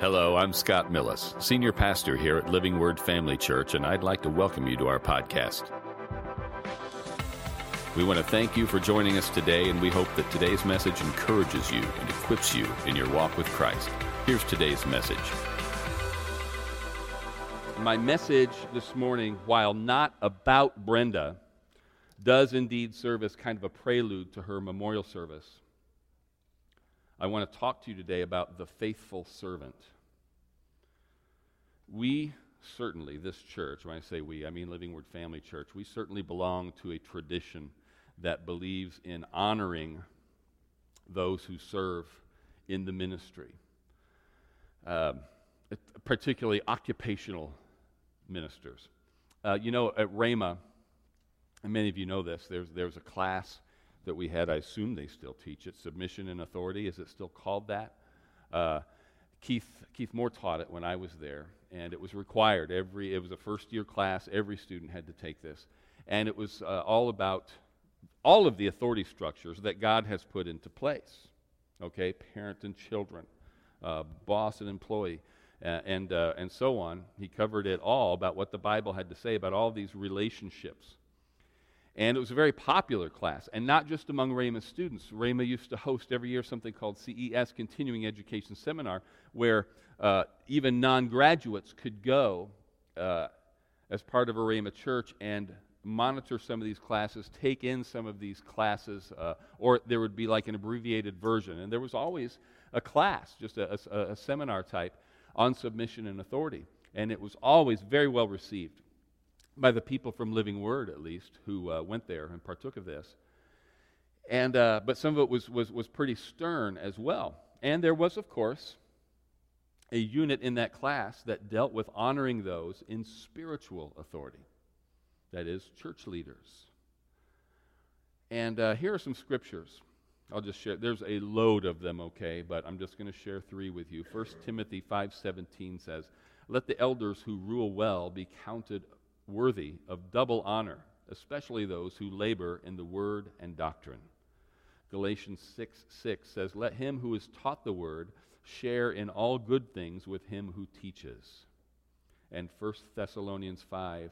Hello, I'm Scott Millis, Senior Pastor here at Living Word Family Church, and I'd like to welcome you to our podcast. We want to thank you for joining us today, and we hope that today's message encourages you and equips you in your walk with Christ. Here's today's message. My message this morning, while not about Brenda, does indeed serve as kind of a prelude to her memorial service. I want to talk to you today about the faithful servant. We certainly, this church, when I say we, I mean Living Word Family Church, we certainly belong to a tradition that believes in honoring those who serve in the ministry, uh, particularly occupational ministers. Uh, you know, at Rhema, and many of you know this, there's, there's a class that we had. I assume they still teach it. Submission and authority. Is it still called that? Uh, Keith, Keith Moore taught it when I was there, and it was required. Every, it was a first year class. Every student had to take this. And it was uh, all about all of the authority structures that God has put into place. Okay, parent and children, uh, boss and employee, uh, and, and so on. He covered it all about what the Bible had to say about all these relationships and it was a very popular class, and not just among Rhema students. Rhema used to host every year something called CES, Continuing Education Seminar, where uh, even non graduates could go uh, as part of a Rhema church and monitor some of these classes, take in some of these classes, uh, or there would be like an abbreviated version. And there was always a class, just a, a, a seminar type, on submission and authority. And it was always very well received by the people from Living Word, at least, who uh, went there and partook of this. And, uh, but some of it was, was, was pretty stern as well. And there was, of course, a unit in that class that dealt with honoring those in spiritual authority, that is, church leaders. And uh, here are some scriptures. I'll just share. There's a load of them, okay, but I'm just going to share three with you. 1 Timothy 5:17 says, "Let the elders who rule well be counted worthy of double honor, especially those who labor in the word and doctrine. Galatians 6 6 says, Let him who is taught the word share in all good things with him who teaches. And 1 Thessalonians 5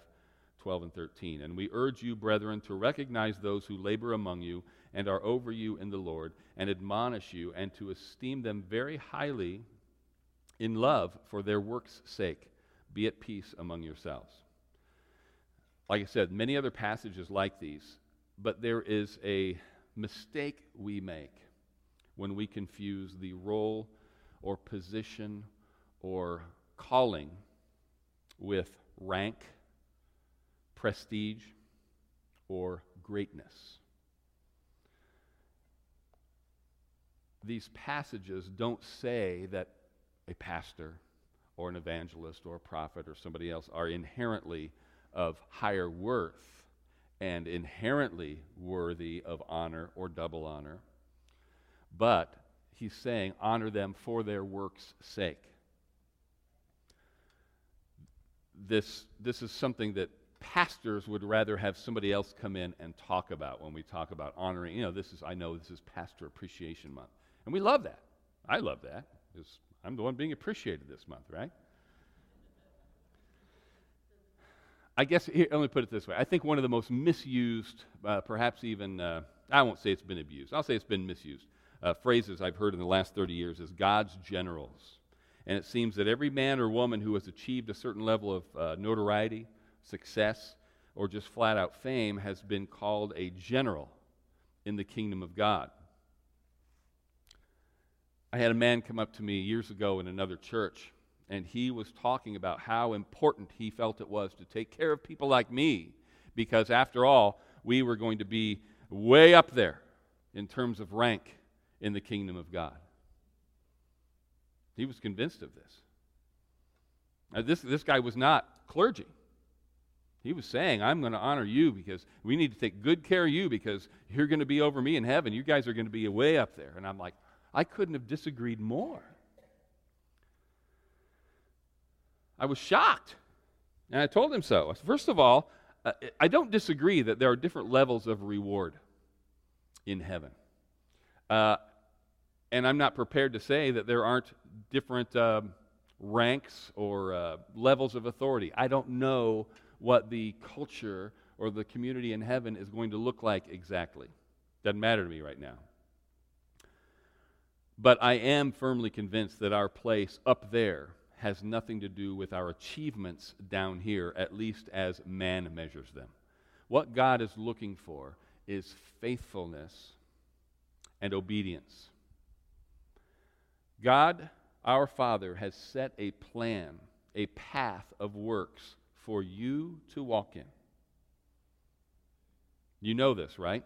12 and 13. And we urge you, brethren, to recognize those who labor among you and are over you in the Lord, and admonish you, and to esteem them very highly in love for their work's sake. Be at peace among yourselves. Like I said, many other passages like these, but there is a mistake we make when we confuse the role or position or calling with rank, prestige, or greatness. These passages don't say that a pastor or an evangelist or a prophet or somebody else are inherently of higher worth and inherently worthy of honor or double honor. But he's saying, honor them for their work's sake. This, this is something that pastors would rather have somebody else come in and talk about when we talk about honoring. You know, this is, I know this is Pastor Appreciation Month. And we love that. I love that I'm the one being appreciated this month, right? I guess, here, let me put it this way. I think one of the most misused, uh, perhaps even, uh, I won't say it's been abused, I'll say it's been misused, uh, phrases I've heard in the last 30 years is God's generals. And it seems that every man or woman who has achieved a certain level of uh, notoriety, success, or just flat out fame has been called a general in the kingdom of God. I had a man come up to me years ago in another church and he was talking about how important he felt it was to take care of people like me because, after all, we were going to be way up there in terms of rank in the kingdom of God. He was convinced of this. Now, this, this guy was not clergy. He was saying, I'm going to honor you because we need to take good care of you because you're going to be over me in heaven. You guys are going to be way up there. And I'm like, I couldn't have disagreed more. I was shocked. And I told him so. First of all, uh, I don't disagree that there are different levels of reward in heaven. Uh, and I'm not prepared to say that there aren't different um, ranks or uh, levels of authority. I don't know what the culture or the community in heaven is going to look like exactly. Doesn't matter to me right now. But I am firmly convinced that our place up there has nothing to do with our achievements down here, at least as man measures them. What God is looking for is faithfulness and obedience. God, our Father, has set a plan, a path of works for you to walk in. You know this, right?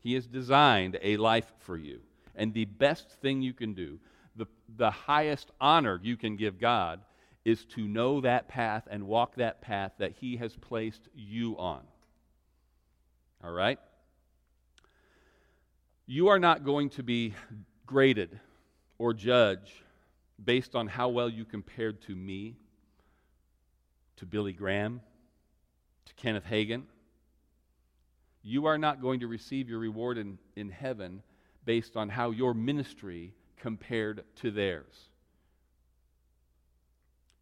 He has designed a life for you. And the best thing you can do, the, the highest honor you can give God, is to know that path and walk that path that He has placed you on. All right? You are not going to be graded or judged based on how well you compared to me, to Billy Graham, to Kenneth Hagin. You are not going to receive your reward in, in heaven based on how your ministry compared to theirs.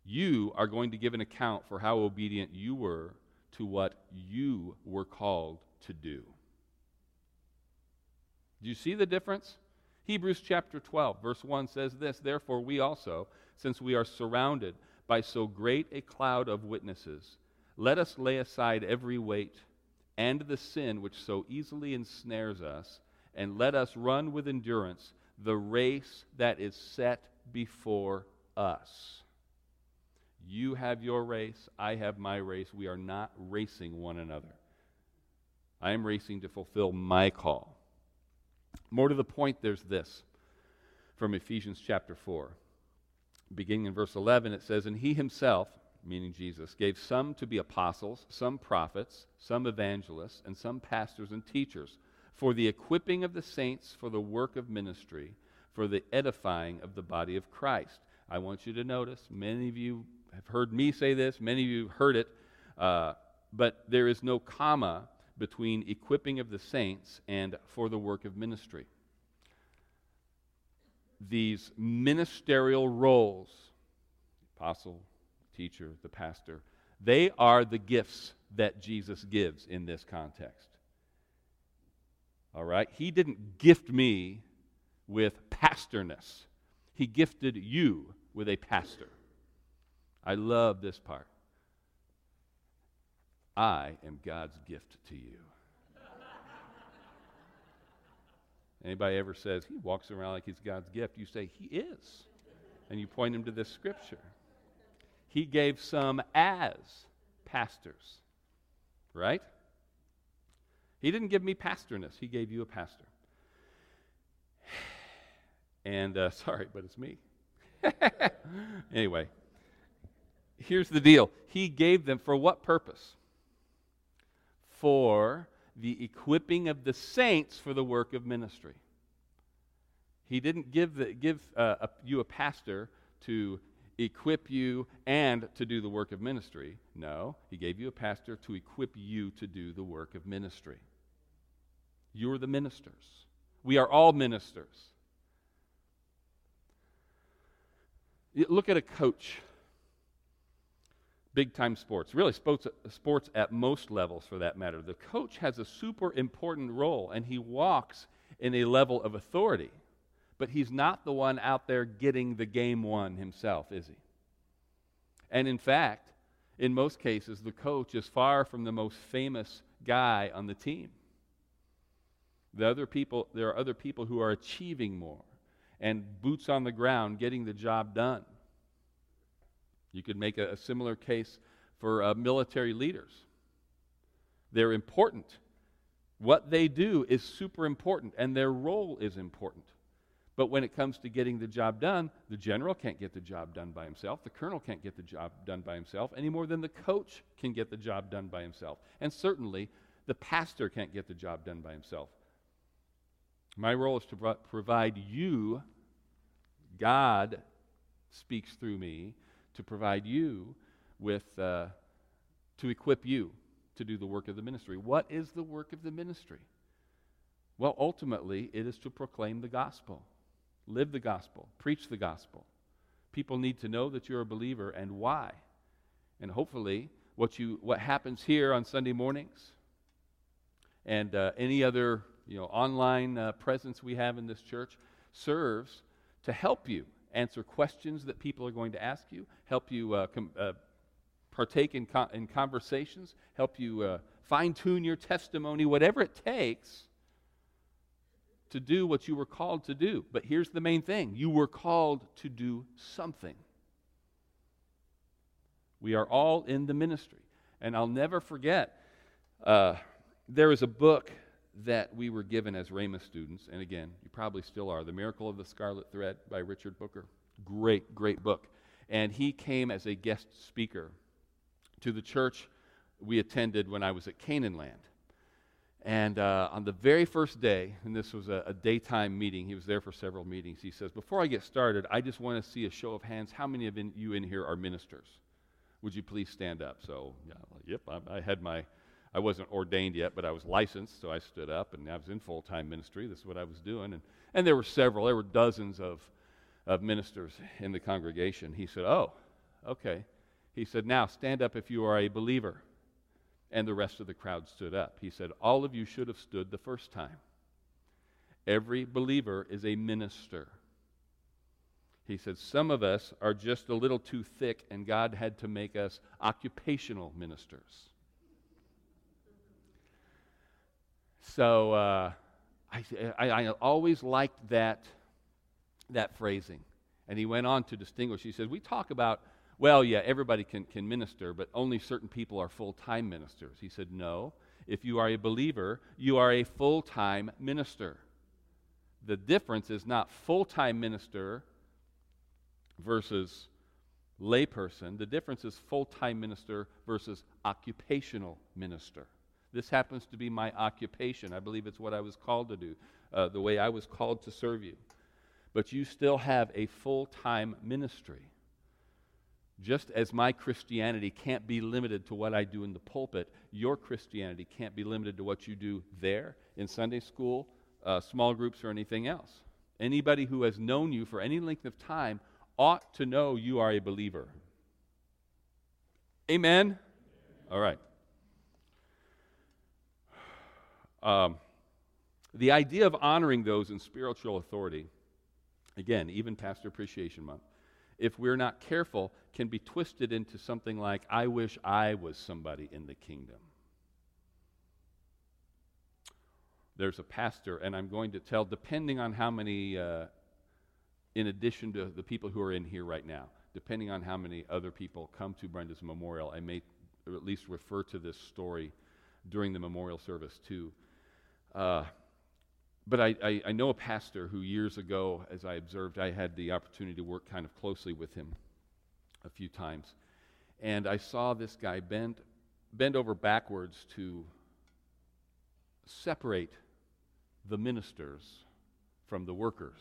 You are going to give an account for how obedient you were to what you were called to do. Do you see the difference? Hebrews chapter 12, verse 1 says this Therefore, we also, since we are surrounded by so great a cloud of witnesses, let us lay aside every weight and the sin which so easily ensnares us and let us run with endurance the race that is set before us. You have your race, I have my race. We are not racing one another. I am racing to fulfill my call. More to the point, there's this from Ephesians chapter 4. Beginning in verse 11, it says, And he himself, meaning Jesus, gave some to be apostles, some prophets, some evangelists, and some pastors and teachers for the equipping of the saints for the work of ministry, for the edifying of the body of Christ. I want you to notice, many of you have heard me say this, many of you have heard it, uh, but there is no comma between equipping of the saints and for the work of ministry. These ministerial roles, apostle, teacher, the pastor, they are the gifts that Jesus gives in this context. All right? He didn't gift me with pastorness, He gifted you with a pastor. I love this part. I am God's gift to you. Anybody ever says he walks around like he's God's gift, you say he is. And you point him to this scripture. He gave some as pastors, right? He didn't give me pastorness, He gave you a pastor. And uh, sorry, but it's me. anyway, here's the deal He gave them for what purpose? For the equipping of the saints for the work of ministry. He didn't give, the, give uh, a, you a pastor to equip you and to do the work of ministry. No, he gave you a pastor to equip you to do the work of ministry. You're the ministers. We are all ministers. Look at a coach. Big time sports, really sports, sports at most levels for that matter. The coach has a super important role and he walks in a level of authority, but he's not the one out there getting the game won himself, is he? And in fact, in most cases, the coach is far from the most famous guy on the team. The other people, there are other people who are achieving more and boots on the ground getting the job done. You could make a, a similar case for uh, military leaders. They're important. What they do is super important, and their role is important. But when it comes to getting the job done, the general can't get the job done by himself. The colonel can't get the job done by himself any more than the coach can get the job done by himself. And certainly, the pastor can't get the job done by himself. My role is to pro- provide you, God speaks through me, to provide you with, uh, to equip you to do the work of the ministry. What is the work of the ministry? Well, ultimately, it is to proclaim the gospel, live the gospel, preach the gospel, People need to know that you're a believer and why. And hopefully, what, you, what happens here on Sunday mornings and uh, any other you know, online uh, presence we have in this church serves to help you answer questions that people are going to ask you, help you uh, com- uh, partake in, in conversations, help you uh, fine tune your testimony, whatever it takes to do what you were called to do. But here's the main thing you were called to do something. We are all in the ministry. And I'll never forget, uh, a book that we were given as Rhema students, and again, you probably still are The Miracle of the Scarlet Thread by Richard Booker. Great, great book. And he came as a guest speaker to the church we attended when I was at Canaan Land. And uh, on the very first day, and this was a, a, daytime meeting, he was there for several meetings. He says, Before I get started, I just want to see a show of hands. How many of in, you in here are ministers? Would you please stand up? So, yeah, yep, I, I had my, I wasn't ordained yet, but I was licensed, so I stood up and I was in full time ministry. This is what I was doing. And, and there were several, there were dozens of, of ministers in the congregation. He said, Oh, okay. He said, Now stand up if you are a believer. And the rest of the crowd stood up. He said, All of you should have stood the first time. Every believer is a minister. He said, Some of us are just a little too thick, and God had to make us occupational ministers. So uh, I, I, I, always liked that, that phrasing. And he went on to distinguish. He said, We talk about, well, yeah, everybody can, can minister, but only certain people are full time ministers. He said, No. If you are a believer, you are a full time minister. The difference is not full time minister versus layperson. The difference is full time minister versus occupational minister. This happens to be my occupation. I believe it's what I was called to do, uh, the way I was called to serve you. But you still have a full time ministry. Just as my Christianity can't be limited to what I do in the pulpit, your Christianity can't be limited to what you do there in Sunday school, uh, small groups, or anything else. Anybody who has known you for any length of time ought to know you are a believer. Amen? All right. Um, the idea of honoring those in spiritual authority, again, even Pastor Appreciation Month, if we're not careful, can be twisted into something like, I wish I was somebody in the kingdom. There's a pastor, and I'm going to tell, depending on how many uh, in addition to the people who are in here right now, depending on how many other people come to Brenda's memorial, I may at least refer to this story during the memorial service too. Uh, but I, I, I, know a pastor who years ago, as I observed, I had the opportunity to work kind of closely with him a few times. And I saw this guy bend, bend over backwards to separate the ministers from the workers.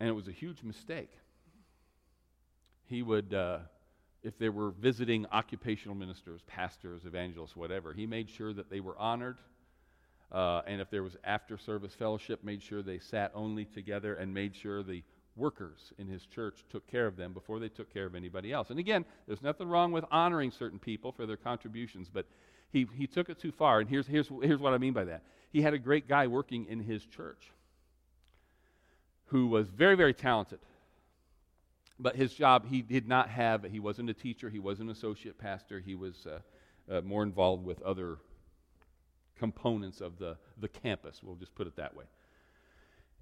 And it was a huge mistake. He would, uh, if they were visiting occupational ministers, pastors, evangelists, whatever, he made sure that they were honored. Uh, and if there was after service fellowship, made sure they sat only together and made sure the workers in his church took care of them before they took care of anybody else. And again, there's nothing wrong with honoring certain people for their contributions, but he, he took it too far. And here's, here's, here's what I mean by that. He had a great guy working in his church who was very, very talented. But his job, he did not have, he wasn't a teacher, he wasn't an associate pastor, he was uh, uh, more involved with other components of the, the campus, we'll just put it that way.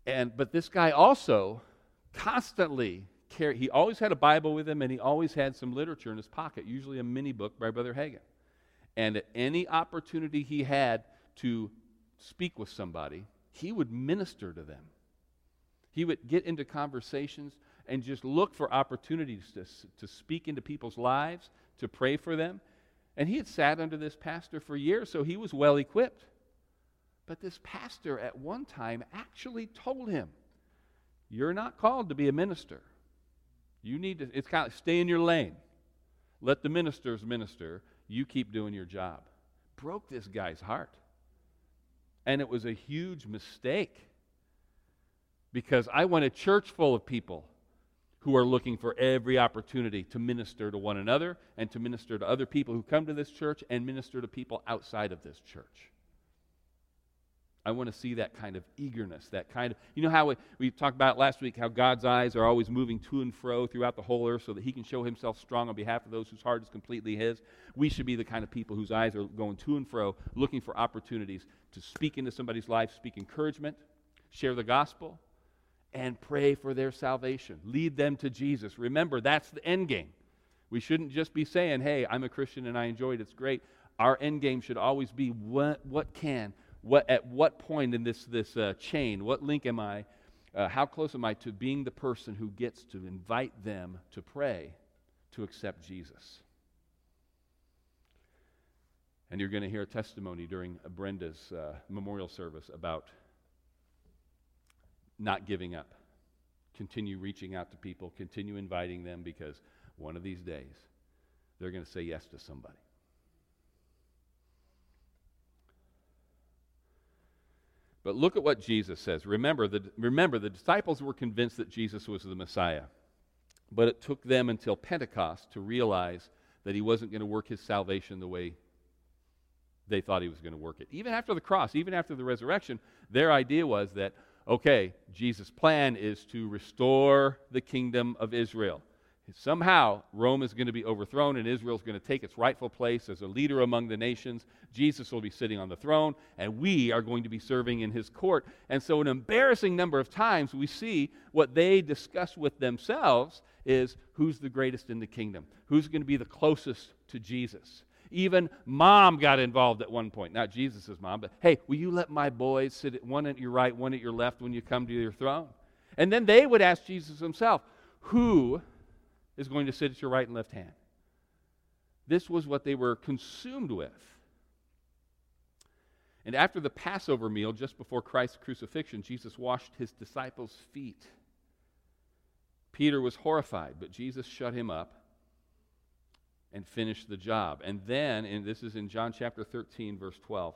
And, but this guy also constantly carried, he always had a Bible with him and he always had some literature in his pocket, usually a mini book by Brother Hagin. And at any opportunity he had to speak with somebody, he would minister to them. He would get into conversations and just look for opportunities to, to speak into people's lives, to pray for them. And he had sat under this pastor for years, so he was well equipped. But this pastor at one time actually told him, You're not called to be a minister. You need to, it's kind of stay in your lane. Let the ministers minister. You keep doing your job. Broke this guy's heart. And it was a huge mistake because I want a church full of people who are looking for every opportunity to minister to one another and to minister to other people who come to this church and minister to people outside of this church. I want to see that kind of eagerness, that kind of, you know how we, we talked about last week how God's eyes are always moving to and fro throughout the whole earth so that he can show himself strong on behalf of those whose heart is completely his. We should be the kind of people whose eyes are going to and fro, looking for opportunities to speak into somebody's life, speak encouragement, share the gospel, and pray for their salvation. Lead them to Jesus. Remember, that's the end game. We shouldn't just be saying, hey, I'm a Christian and I enjoy it, it's great. Our end game should always be what, what can what, at what point in this, this uh, chain, what link am I, uh, how close am I to being the person who gets to invite them to pray to accept Jesus? And you're going to hear a testimony during Brenda's uh, memorial service about not giving up. Continue reaching out to people, continue inviting them because one of these days they're going to say yes to somebody. But look at what Jesus says. Remember the, remember, the disciples were convinced that Jesus was the Messiah. But it took them until Pentecost to realize that he wasn't going to work his salvation the way they thought he was going to work it. Even after the cross, even after the resurrection, their idea was that, okay, Jesus' plan is to restore the kingdom of Israel. Somehow, Rome is going to be overthrown and Israel is going to take its rightful place as a leader among the nations. Jesus will be sitting on the throne, and we are going to be serving in his court. And so, an embarrassing number of times, we see what they discuss with themselves is who's the greatest in the kingdom? Who's going to be the closest to Jesus? Even mom got involved at one point. Not Jesus' mom, but hey, will you let my boys sit one at your right, one at your left when you come to your throne? And then they would ask Jesus himself, Who is going to sit at your right and left hand. This was what they were consumed with. And after the Passover meal, just before Christ's crucifixion, Jesus washed his disciples' feet. Peter was horrified, but Jesus shut him up and finish the job. And then, and this is in John chapter 13, verse 12.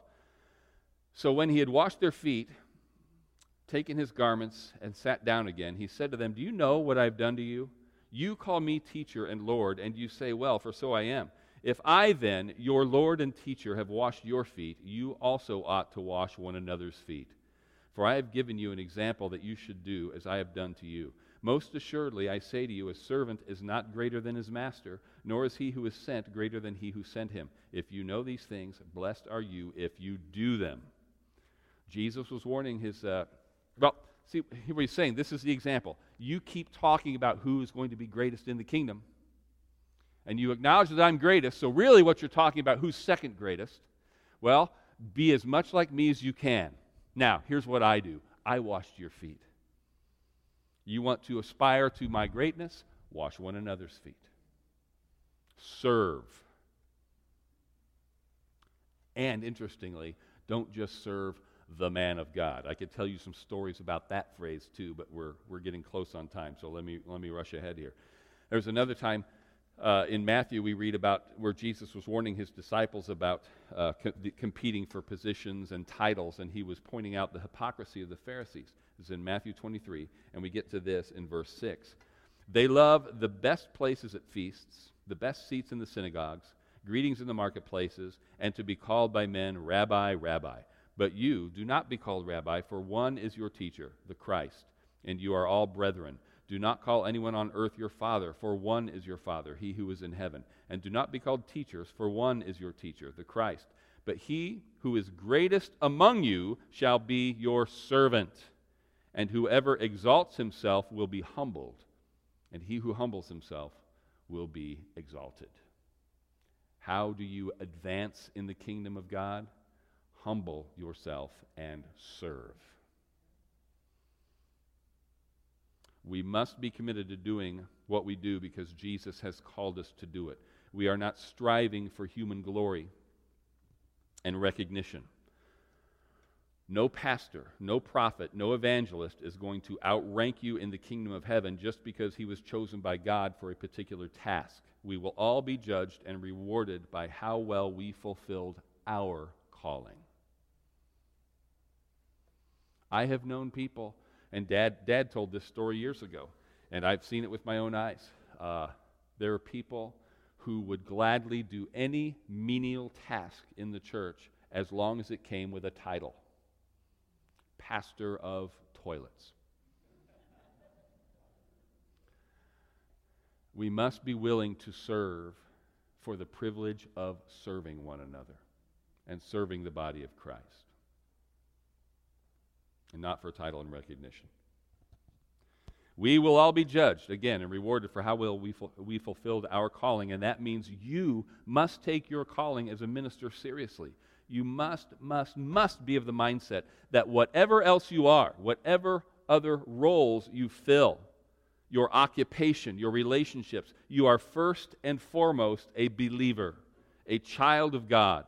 So when he had washed their feet, taken his garments, and sat down again, he said to them, Do you know what I've done to you? You call me teacher and Lord, and you say, Well, for so I am. If I then, your Lord and teacher, have washed your feet, you also ought to wash one another's feet. For I have given you an example that you should do as I have done to you. Most assuredly, I say to you, a servant is not greater than his master, nor is he who is sent greater than he who sent him. If you know these things, blessed are you if you do them. Jesus was warning his, uh, well, See, here he's saying this is the example. You keep talking about who is going to be greatest in the kingdom, and you acknowledge that I'm greatest, so really what you're talking about, who's second greatest? Well, be as much like me as you can. Now, here's what I do I washed your feet. You want to aspire to my greatness? Wash one another's feet. Serve. And interestingly, don't just serve the man of God. I could tell you some stories about that phrase too, but we're, we're getting close on time, so let me, let me rush ahead here. There's another time uh, in Matthew we read about where Jesus was warning his disciples about uh, co- competing for positions and titles, and he was pointing out the hypocrisy of the Pharisees. Is in Matthew 23, and we get to this in verse 6. They love the best places at feasts, the best seats in the synagogues, greetings in the marketplaces, and to be called by men, Rabbi, Rabbi. But you, do not be called rabbi, for one is your teacher, the Christ, and you are all brethren. Do not call anyone on earth your father, for one is your father, he who is in heaven. And do not be called teachers, for one is your teacher, the Christ. But he who is greatest among you shall be your servant. And whoever exalts himself will be humbled, and he who humbles himself will be exalted. How do you advance in the kingdom of God? humble yourself and serve. We must be committed to doing what we do because Jesus has called us to do it. We are not striving for human glory and recognition. No pastor, no prophet, no evangelist is going to outrank you in the kingdom of heaven just because he was chosen by God for a particular task. We will all be judged and rewarded by how well we fulfilled our calling. I have known people And dad, dad told this story years ago, and I've seen it with my own eyes. Uh, there are people who would gladly do any menial task in the church as long as it came with a title pastor of toilets. we must be willing to serve for the privilege of serving one another and serving the body of Christ, and not for title and recognition. We will all be judged again and rewarded for how well we, ful- we fulfilled our calling, and that means you must take your calling as a minister seriously. You must, must, must be of the mindset that whatever else you are, whatever other roles you fill, your occupation, your relationships, you are first and foremost a believer, a child of God,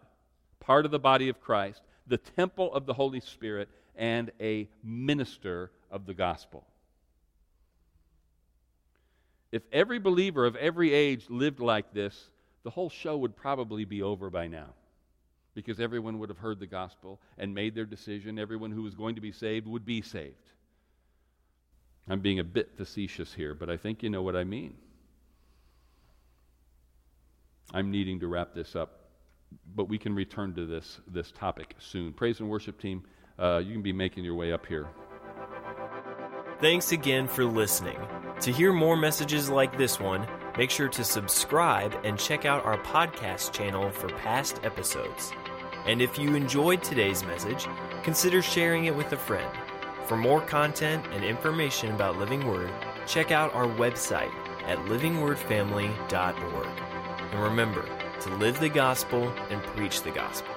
part of the body of Christ, the temple of the Holy Spirit, and a minister of the gospel. If every believer of every age lived like this, the whole show would probably be over by now. Because everyone would have heard the gospel and made their decision. Everyone who was going to be saved would be saved. I'm being a bit facetious here, but I think you know what I mean. I'm needing to wrap this up, but we can return to this, this topic soon. Praise and worship team, uh, you can be making your way up here. Thanks again for listening. To hear more messages like this one, make sure to subscribe and check out our podcast channel for past episodes. And if you enjoyed today's message, consider sharing it with a friend. For more content and information about Living Word, check out our website at livingwordfamily.org. And remember to live the gospel and preach the gospel.